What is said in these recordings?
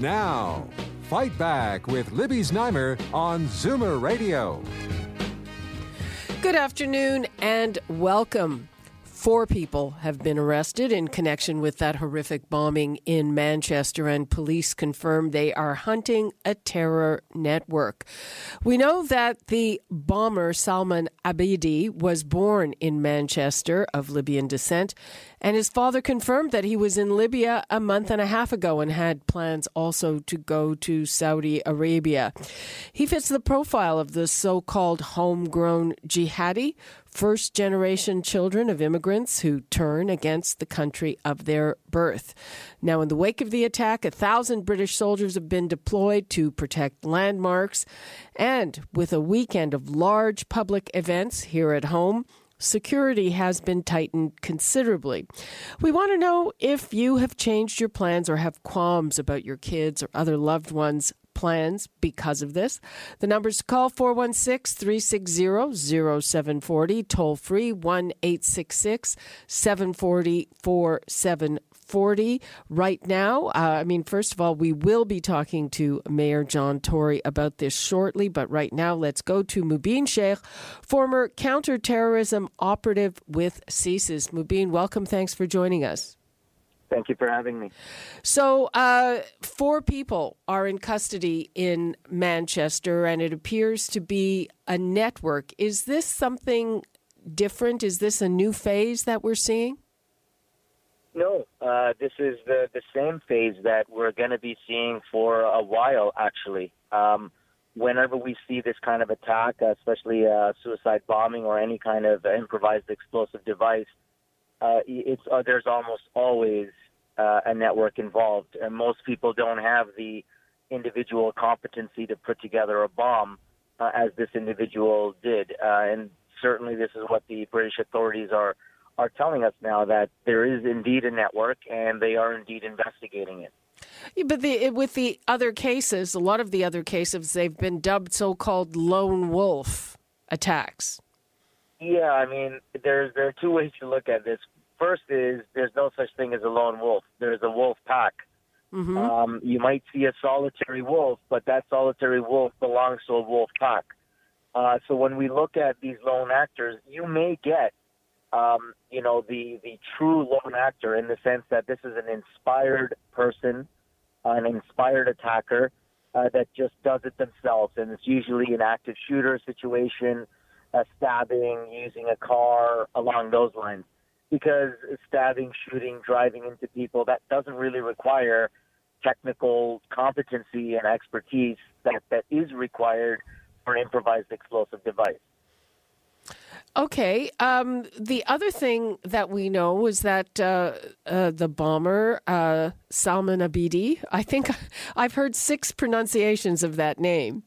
Now, Fight Back with Libby Znaimer on Zoomer Radio. Good afternoon and welcome. Four people have been arrested in connection with that horrific bombing in Manchester, and police confirmed they are hunting a terror network. We know that the bomber Salman Abedi was born in Manchester of Libyan descent, and his father confirmed that he was in Libya a month and a half ago and had plans also to go to Saudi Arabia. He fits the profile of the so called homegrown jihadi first generation children of immigrants who turn against the country of their birth. Now, in the wake of the attack, a thousand British soldiers have been deployed to protect landmarks. And with a weekend of large public events here at home, security has been tightened considerably. We want to know if you have changed your plans or have qualms about your kids or other loved ones plans because of this. The numbers to call 416 360 0740, toll free 1 866 740 4740. Right now, uh, I mean, first of all, we will be talking to Mayor John Tory about this shortly, but right now, let's go to Mubin Shaikh, former counterterrorism operative with CSIS. Mubin, welcome. Thanks for joining us. Thank you for having me. So, uh, four people are in custody in Manchester, and it appears to be a network. Is this something different? Is this a new phase that we're seeing? No, uh, this is the, the same phase that we're going to be seeing for a while, actually. Um, whenever we see this kind of attack, especially uh, suicide bombing or any kind of improvised explosive device, uh, it's uh, there's almost always uh, a network involved, and most people don't have the individual competency to put together a bomb uh, as this individual did, uh, and certainly this is what the British authorities are are telling us now that there is indeed a network, and they are indeed investigating it. Yeah, but the, with the other cases, a lot of the other cases, they've been dubbed so-called lone wolf attacks. Yeah, I mean, there's there are two ways to look at this. First is there's no such thing as a lone wolf. There's a wolf pack. Mm-hmm. Um, you might see a solitary wolf, but that solitary wolf belongs to a wolf pack. Uh, so when we look at these lone actors, you may get, um, you know, the the true lone actor in the sense that this is an inspired person, an inspired attacker uh, that just does it themselves, and it's usually an active shooter situation a stabbing, using a car, along those lines. Because stabbing, shooting, driving into people, that doesn't really require technical competency and expertise that, that is required for an improvised explosive device. Okay. Um, the other thing that we know is that uh, uh, the bomber, uh, Salman Abedi, I think I've heard six pronunciations of that name.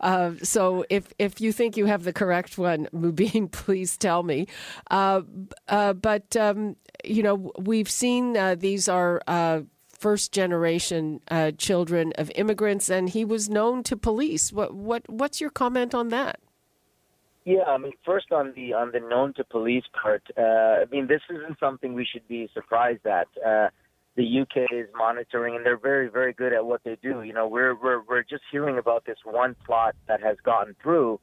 Uh, so if if you think you have the correct one, Mubin, please tell me. Uh, uh, but um, you know, we've seen these are first generation children of immigrants, and he was known to police. What what what's your comment on that? Yeah, I mean, first on the on the known to police part, uh, I mean, this isn't something we should be surprised at Uh, the UK is monitoring, and they're very, very good at what they do. You know, we're we're we're just hearing about this one plot that has gotten through,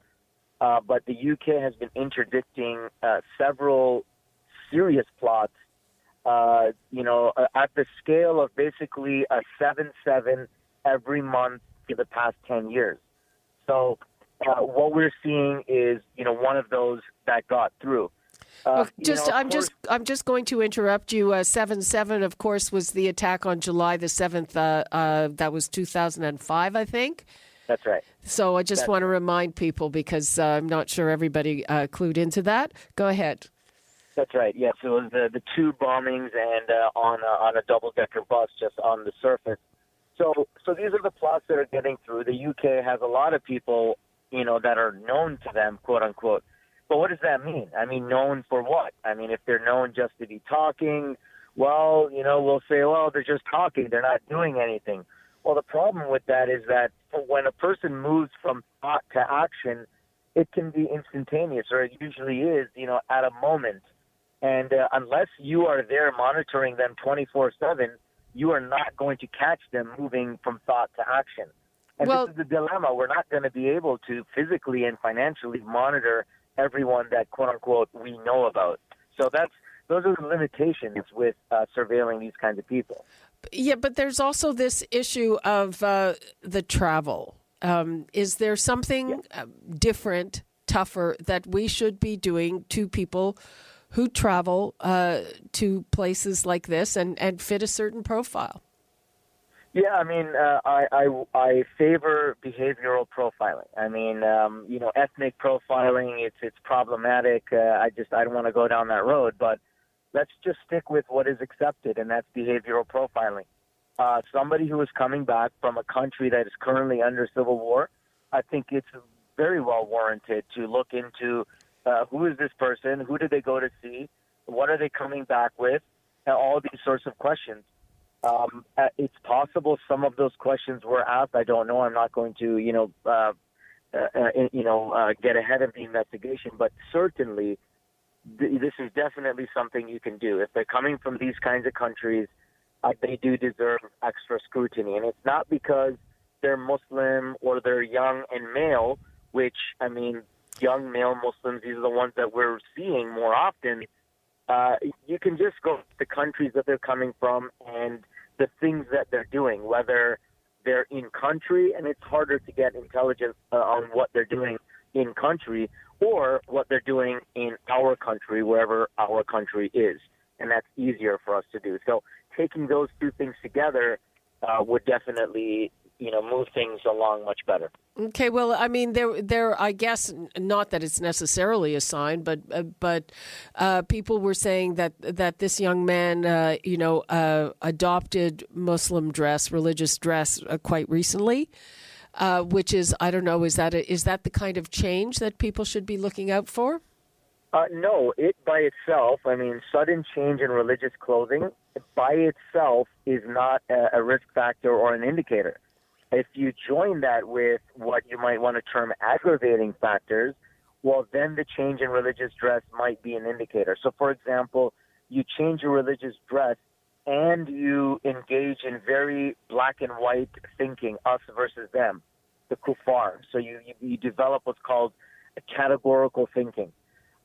uh, but the UK has been interdicting uh, several serious plots. Uh, you know, uh, at the scale of basically a seven-seven every month for the past ten years. So, uh, what we're seeing is, you know, one of those that got through. Uh, just, know, I'm course, just, I'm just going to interrupt you. Uh, seven seven, of course, was the attack on July the seventh. Uh, uh that was 2005, I think. That's right. So I just That's want to remind people because uh, I'm not sure everybody uh, clued into that. Go ahead. That's right. Yes, it was the the two bombings and on a, on a double decker bus just on the surface. So, so these are the plots that are getting through. The UK has a lot of people, you know, that are known to them, quote unquote. But what does that mean? I mean, known for what? I mean, if they're known just to be talking, well, you know, we'll say, well, they're just talking, they're not doing anything. Well, the problem with that is that when a person moves from thought to action, it can be instantaneous, or it usually is, you know, at a moment. And uh, unless you are there monitoring them 24 7, you are not going to catch them moving from thought to action. And well, this is the dilemma. We're not going to be able to physically and financially monitor everyone that quote unquote we know about. So that's those are the limitations with uh, surveilling these kinds of people. Yeah, but there's also this issue of uh, the travel. Um, is there something yeah. Uh, different, tougher that we should be doing to people who travel uh, to places like this and, and fit a certain profile? Yeah, I mean, uh, I, I I favor behavioral profiling. I mean, um, you know, ethnic profiling it's it's problematic. Uh, I just I don't want to go down that road, but let's just stick with what is accepted, and that's behavioral profiling. Uh, somebody who is coming back from a country that is currently under civil war, I think it's very well warranted to look into uh, who is this person, who did they go to see, what are they coming back with, and all these sorts of questions. Um, uh, it's possible some of those questions were asked. I don't know. I'm not going to, you know, uh, uh, uh you know, uh, get ahead of the investigation, but certainly th- this is definitely something you can do. If they're coming from these kinds of countries, uh, they do deserve extra scrutiny. And it's not because they're Muslim or they're young and male, which, I mean, young male Muslims, these are the ones that we're seeing more often. You can just go to the countries that they're coming from and the things that they're doing, whether they're in country and it's harder to get intelligence uh, on what they're doing in country, or what they're doing in our country, wherever our country is. And that's easier for us to do. So taking those two things together uh, would definitely you know move things along much better. Okay, well, I mean, there, there. I guess not that it's necessarily a sign, but uh, but uh, people were saying that that this young man, uh, you know, uh, adopted Muslim dress, religious dress, uh, quite recently uh, which is I don't know is that a, is that the kind of change that people should be looking out for? Uh, no, it by itself, I mean, sudden change in religious clothing by itself is not a, a risk factor or an indicator. If you join that with what you might want to term aggravating factors, well, then the change in religious dress might be an indicator. So, for example, you change your religious dress and you engage in very black and white thinking, us versus them, the kuffar. So you, you, you develop what's called a categorical thinking.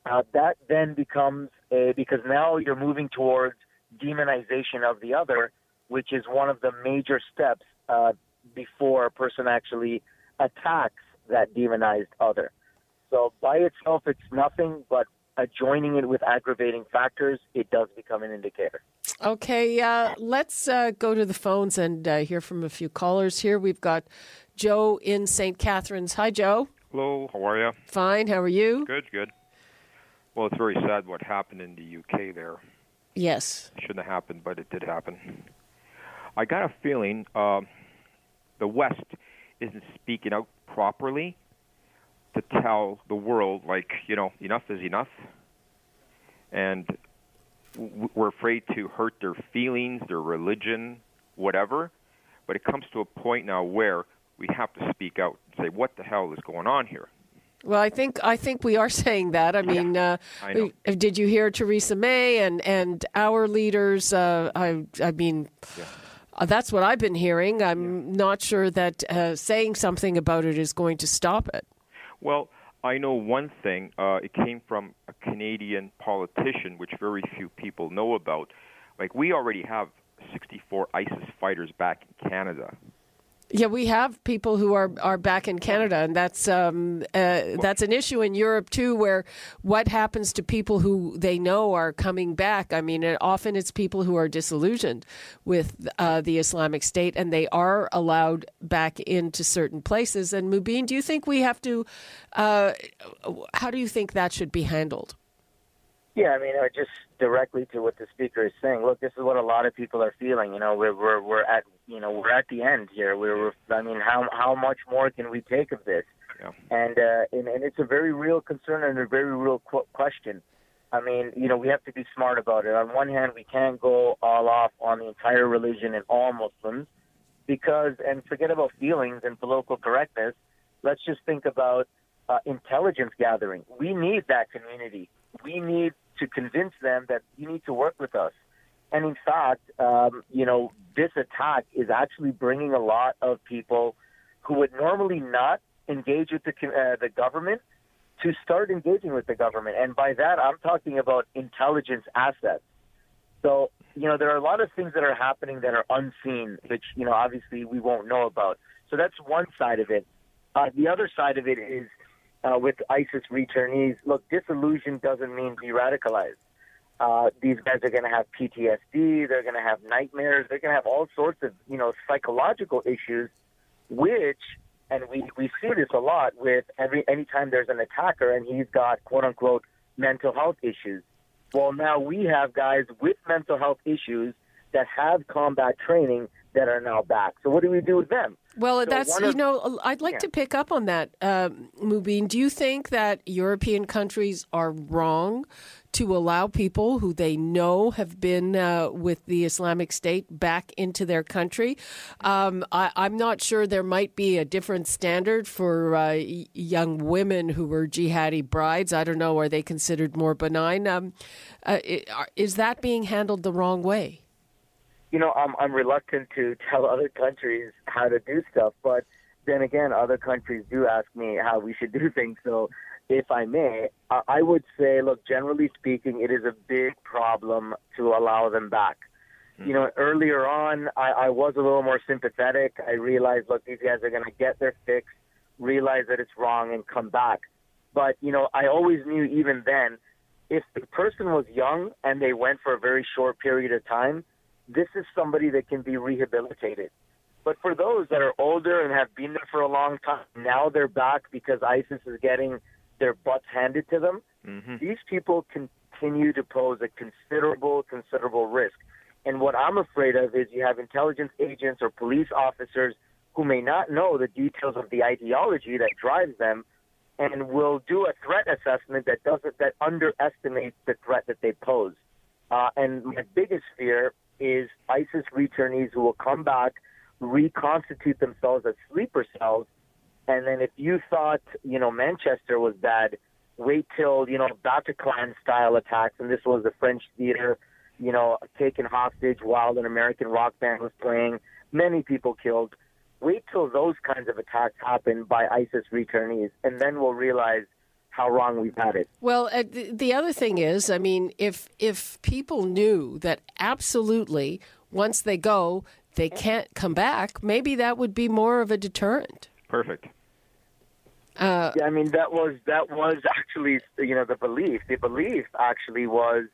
Uh, that then becomes a, because now you're moving towards demonization of the other, which is one of the major steps uh, before a person actually attacks that demonized other. So by itself, it's nothing, but uh, joining it with aggravating factors, it does become an indicator. Okay, uh, let's uh, go to the phones and uh, hear from a few callers here. We've got Joe in St. Catharines. Hi, Joe. Hello, how are you? Fine, how are you? Good, good. Well, it's very sad what happened in the UK there. Yes. It shouldn't have happened, but it did happen. I got a feeling uh, the West isn't speaking out properly to tell the world, like, you know, enough is enough. And we're afraid to hurt their feelings, their religion, whatever. But it comes to a point now where we have to speak out and say, "What the hell is going on here?" Well, I think I think we are saying that. I mean, yeah, uh, I did you hear Theresa May and and our leaders? Uh, I I mean. Yeah. Uh, that's what I've been hearing. I'm yeah. not sure that uh, saying something about it is going to stop it. Well, I know one thing. Uh, it came from a Canadian politician, which very few people know about. Like we already have 64 ISIS fighters back in Canada. Yeah, we have people who are, are back in Canada, and that's um, uh, that's an issue in Europe too. Where what happens to people who they know are coming back? I mean, often it's people who are disillusioned with uh, the Islamic State, and they are allowed back into certain places. And Mubin, do you think we have to? Uh, how do you think that should be handled? Yeah, I mean, I just directly to what the speaker is saying. Look, this is what a lot of people are feeling. You know, we're we're, we're at you know we're at the end here. We're, we're I mean, how how much more can we take of this? Yeah. And, uh, and and it's a very real concern and a very real qu- question. I mean, you know, we have to be smart about it. On one hand, we can't go all off on the entire religion and all Muslims because, and forget about feelings and political correctness. Let's just think about uh, intelligence gathering. We need that community. We need to convince them that you need to work with us. And in fact, um, you know, this attack is actually bringing a lot of people who would normally not engage with the uh, the government to start engaging with the government. And by that, I'm talking about intelligence assets. So, you know, there are a lot of things that are happening that are unseen, which, you know, obviously we won't know about. So that's one side of it. Uh, the other side of it is uh, with ISIS returnees. Look, disillusion doesn't mean be radicalized. Uh, these guys are going to have PTSD. They're going to have nightmares. They're going to have all sorts of, you know, psychological issues, which, and we, we see this a lot with every anytime there's an attacker and he's got quote unquote mental health issues. Well, now we have guys with mental health issues that have combat training that are now back. So what do we do with them? Well, So that's you of- know, I'd like Yeah. to pick up on that, um, Mubin. Do you think that European countries are wrong to allow people who they know have been uh, with the Islamic State back into their country? Um, I, I'm not sure there might be a different standard for uh, young women who were jihadi brides. I don't know. Are they considered more benign? Um, uh, is that being handled the wrong way? You know, I'm I'm reluctant to tell other countries how to do stuff, but then again, other countries do ask me how we should do things. So, if I may, I I would say, look, generally speaking, it is a big problem to allow them back. You hmm. know, earlier on, I, I was a little more sympathetic. I realized, look, these guys are going to get their fix, realize that it's wrong, and come back. But you know, I always knew even then, if the person was young and they went for a very short period of time, this is somebody that can be rehabilitated. But for those that are older and have been there for a long time, now they're back because ISIS is getting their butts handed to them. hmm These people continue to pose a considerable, considerable risk. And what I'm afraid of is you have intelligence agents or police officers who may not know the details of the ideology that drives them and will do a threat assessment that doesn't that underestimates the threat that they pose. Uh, and my biggest fear is ISIS returnees who will come back, reconstitute themselves as sleeper cells, and then if you thought you know Manchester was bad, wait till you know Bataclan style attacks, and this was the French theater, you know, taken hostage while an American rock band was playing, many people killed. Wait till those kinds of attacks happen by ISIS returnees, and then we'll realize how wrong we've had it. Well, uh, the, the other thing is, I mean, if if people knew that absolutely once they go they can't come back, maybe that would be more of a deterrent. Perfect. Uh, Yeah, I mean that was that was actually you know the belief. The belief actually was.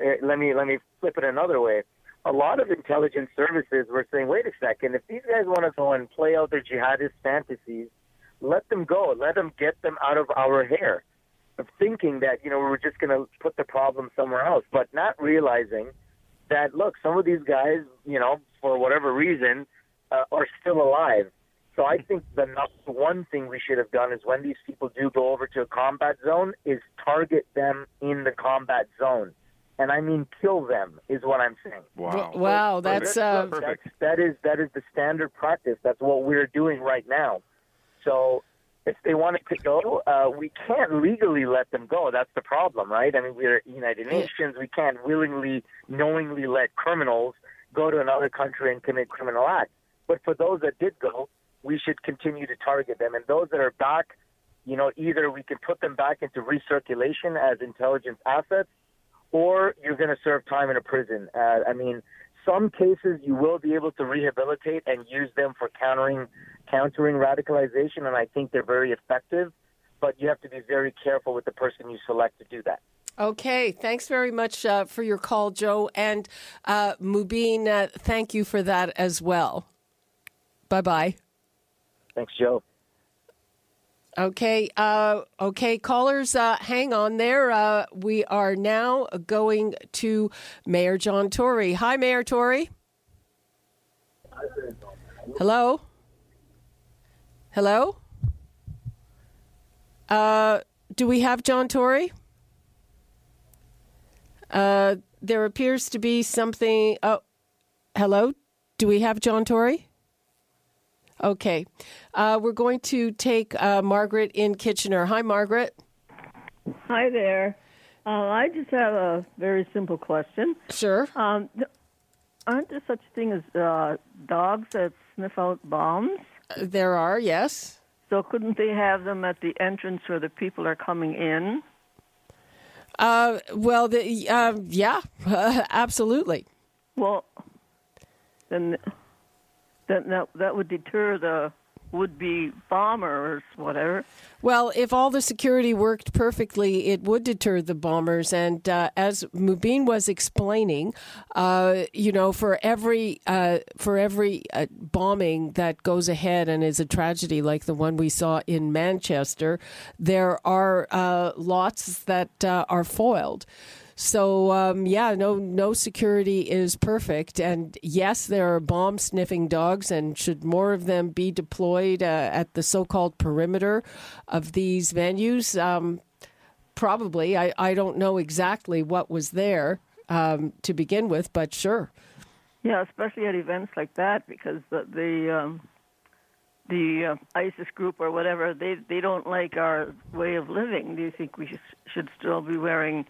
Uh, let me let me flip it another way. A lot of intelligence services were saying, "Wait a second, if these guys want to go and play out their jihadist fantasies, let them go. Let them get them out of our hair." Of thinking that you know we were just going to put the problem somewhere else, but not realizing that look, some of these guys, you know, for whatever reason, uh, are still alive. So I think the number one thing we should have done is when these people do go over to a combat zone, is target them in the combat zone, and I mean kill them is what I'm saying. Wow. w- wow, that's uh, Look, that's that is that is the standard practice. That's what we're doing right now. So if they wanted to go, uh, we can't legally let them go. That's the problem, right? I mean, we're United Nations. We can't willingly, knowingly let criminals go to another country and commit criminal acts. But for those that did go, we should continue to target them. And those that are back, you know, either we can put them back into recirculation as intelligence assets, or you're going to serve time in a prison. Uh, I mean, some cases you will be able to rehabilitate and use them for countering countering radicalization, and I think they're very effective. But you have to be very careful with the person you select to do that. okay. Thanks very much uh, for your call, Joe, and uh, Mubin. Uh, thank you for that as well. Bye bye. Thanks, Joe. Okay, uh, okay, callers, uh, hang on there. Uh, we are now going to Mayor John Tory. Hi, Mayor Tory. Hello. Hello. Uh, do we have John Tory? Uh, there appears to be something. Oh, hello. Do we have John Tory? Okay. Uh, we're going to take uh, Margaret in Kitchener. Hi, Margaret. Hi there. Uh, I just have a very simple question. Sure. Um, aren't there such thing as uh, dogs that sniff out bombs? There are, yes. So couldn't they have them at the entrance where the people are coming in? Uh, well, the, uh, yeah, absolutely. Well, then, then that, that would deter the would-be bombers, whatever. Well, if all the security worked perfectly, it would deter the bombers. And uh, as Mubin was explaining, uh, you know, for every uh, for every uh, bombing that goes ahead and is a tragedy like the one we saw in Manchester, there are uh, lots that uh, are foiled. So um, yeah, no no security is perfect, and yes, there are bomb sniffing dogs, and should more of them be deployed uh, at the so-called perimeter of these venues? Um, probably. I, I don't know exactly what was there um, to begin with, but sure. Yeah, especially at events like that, because the the, um, the uh, ISIS group or whatever they they don't like our way of living. Do you think we should, should still be wearing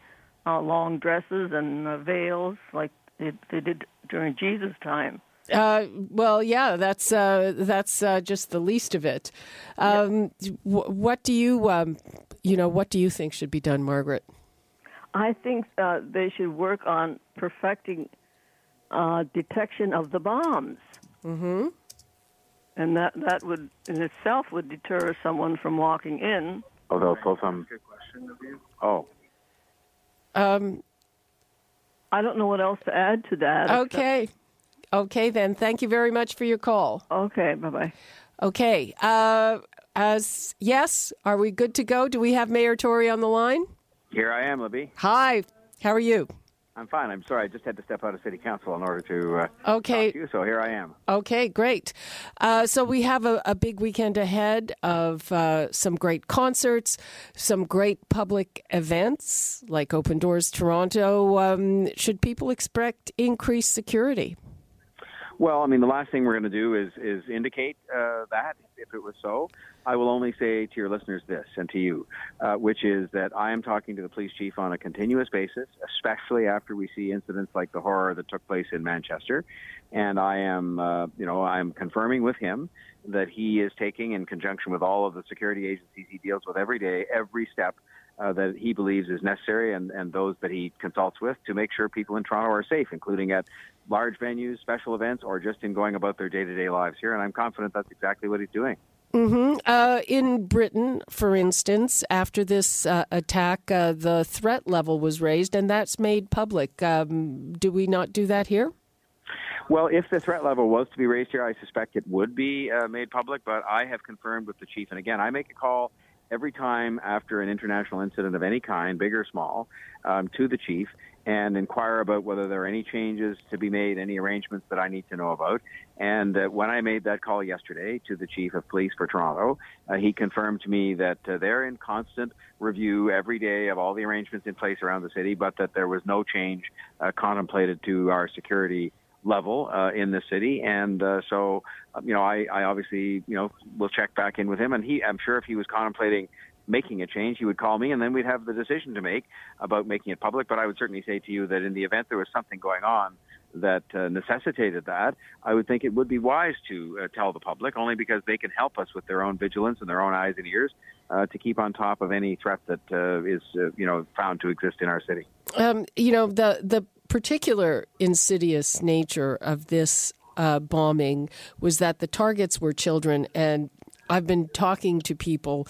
uh, long dresses and uh, veils like they, they did during Jesus' time? Uh, well, yeah, that's uh, that's uh, just the least of it. Um, w- what do you, um, you know, what do you think should be done, Margaret? I think uh, they should work on perfecting uh, detection of the bombs. Mm-hmm. And that, that would, in itself, would deter someone from walking in. Oh, they'll pull some. Oh, Um, I don't know what else to add to that. except- okay, okay, then. Thank you very much for your call. Okay, bye bye. Okay, uh, as yes, are we good to go? Do we have Mayor Tory on the line? here I am, Libby. Hi, how are you? I'm fine. I'm sorry. I just had to step out of city council in order to uh, Okay. talk to you. So here I am. Okay, great. Uh, so we have a, a big weekend ahead of uh, some great concerts, some great public events like Open Doors Toronto. Um, should people expect increased security? Well, I mean, the last thing we're going to do is is indicate uh, that if it was so. I will only say to your listeners this and to you, uh, which is that I am talking to the police chief on a continuous basis, especially after we see incidents like the horror that took place in Manchester, and I am, uh, you know, I'm confirming with him that he is taking, in conjunction with all of the security agencies he deals with every day, every step uh, that he believes is necessary and, and those that he consults with to make sure people in Toronto are safe, including at large venues, special events, or just in going about their day to day lives here. And I'm confident that's exactly what he's doing. Hmm Uh, in Britain, for instance, after this uh, attack, uh, the threat level was raised, and that's made public. Um, do we not do that here? Well, if the threat level was to be raised here, I suspect it would be uh, made public. But I have confirmed with the chief, and again, I make a call every time after an international incident of any kind, big or small, um, to the chief and inquire about whether there are any changes to be made, any arrangements that I need to know about. And uh, when I made that call yesterday to the chief of police for Toronto, uh, he confirmed to me that uh, they're in constant review every day of all the arrangements in place around the city, but that there was no change uh, contemplated to our security level uh, in the city, and uh, so uh, you know, I, I obviously you know will check back in with him, and he, I'm sure if he was contemplating making a change, he would call me, and then we'd have the decision to make about making it public. But I would certainly say to you that in the event there was something going on that uh, necessitated that, I would think it would be wise to uh, tell the public, only because they can help us with their own vigilance and their own eyes and ears uh, to keep on top of any threat that uh, is uh, you know found to exist in our city. Um, you know the the particular insidious nature of this uh, bombing was that the targets were children, and I've been talking to people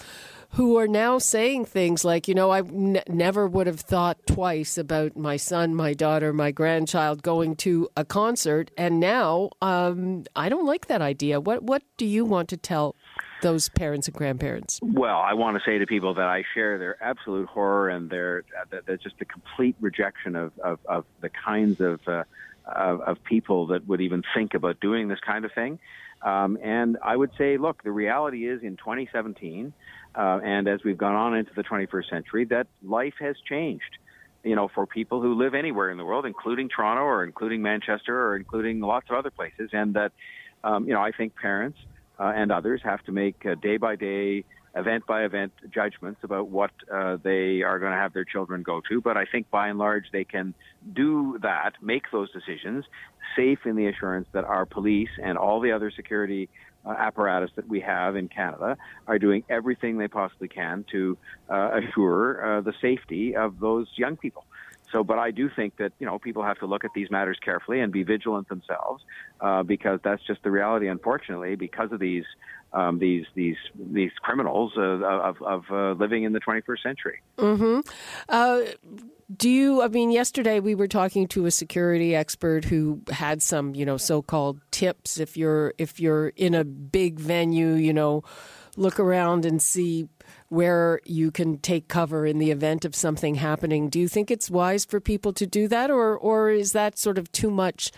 who are now saying things like, you know, I n- never would have thought twice about my son, my daughter, my grandchild going to a concert, and now um, I don't like that idea. What what do you want to tell those parents and grandparents? Well, I want to say to people that I share their absolute horror and their uh, just the complete rejection of, of, of the kinds of, uh, of, of people that would even think about doing this kind of thing. Um, and I would say, look, the reality is in 2017, uh, and as we've gone on into the 21st century, that life has changed. You know, for people who live anywhere in the world, including Toronto or including Manchester or including lots of other places, and that, um, you know, I think parents uh, and others have to make day by day, event by event judgments about what uh, they are going to have their children go to. But I think by and large they can do that, make those decisions, safe in the assurance that our police and all the other security uh, apparatus that we have in Canada are doing everything they possibly can to uh, assure uh, the safety of those young people. So, but I do think that you know people have to look at these matters carefully and be vigilant themselves, uh, because that's just the reality. Unfortunately, because of these um, these these these criminals uh, of of uh, living in the 21st century. Mm-hmm. Uh, do you? I mean, yesterday we were talking to a security expert who had some, you know, so-called tips. If you're if you're in a big venue, you know, look around and see where you can take cover in the event of something happening. Do you think it's wise for people to do that, or or is that sort of too much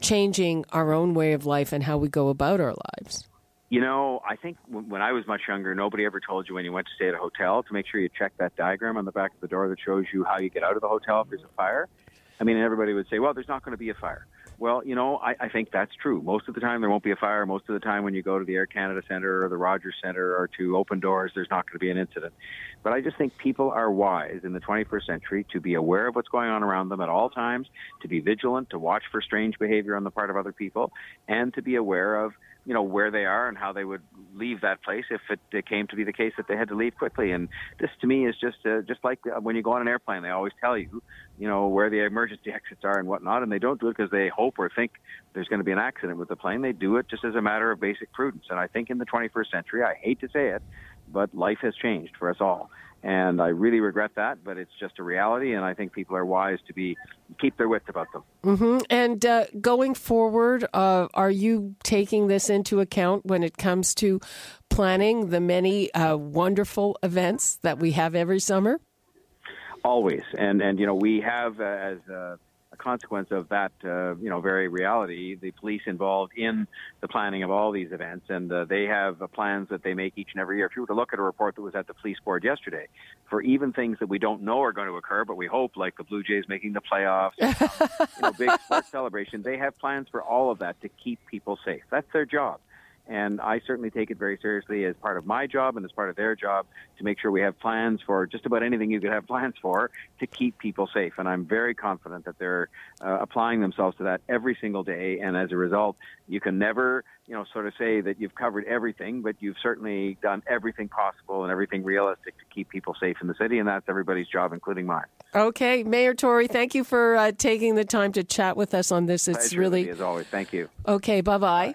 changing our own way of life and how we go about our lives? You know, I think when I was much younger, nobody ever told you when you went to stay at a hotel to make sure you check that diagram on the back of the door that shows you how you get out of the hotel if there's a fire. I mean, everybody would say, well, there's not going to be a fire. Well, you know, I, I think that's true. Most of the time, there won't be a fire. Most of the time, when you go to the Air Canada Centre or the Rogers Centre or to Open Doors, there's not going to be an incident. But I just think people are wise in the 21st century to be aware of what's going on around them at all times, to be vigilant, to watch for strange behavior on the part of other people, and to be aware of you know where they are and how they would leave that place if it, came to be the case that they had to leave quickly. And this, to me, is just uh, just like uh, when you go on an airplane, they always tell you, you know, where the emergency exits are and whatnot, and they don't do it because they hope or think there's going to be an accident with the plane. They do it just as a matter of basic prudence. And I think in the 21st century, I hate to say it, but life has changed for us all and I really regret that, but it's just a reality, and I think people are wise to be keep their wits about them. Mm-hmm. And uh, going forward, uh, are you taking this into account when it comes to planning the many uh, wonderful events that we have every summer? Always, and and you know we have uh, as uh, consequence of that, uh, you know, very reality, the police involved in the planning of all these events, and uh, they have uh, plans that they make each and every year. If you were to look at a report that was at the police board yesterday, for even things that we don't know are going to occur, but we hope, like the Blue Jays making the playoffs, you know, big sports celebration, they have plans for all of that to keep people safe. That's their job. And I certainly take it very seriously as part of my job and as part of their job to make sure we have plans for just about anything you could have plans for to keep people safe. And I'm very confident that they're uh, applying themselves to that every single day. And as a result, you can never, you know, sort of say that you've covered everything, but you've certainly done everything possible and everything realistic to keep people safe in the city. And that's everybody's job, including mine. Okay, Mayor Tory, thank you for uh, taking the time to chat with us on this. It's Pleasure really as always. Thank you. Okay, bye bye.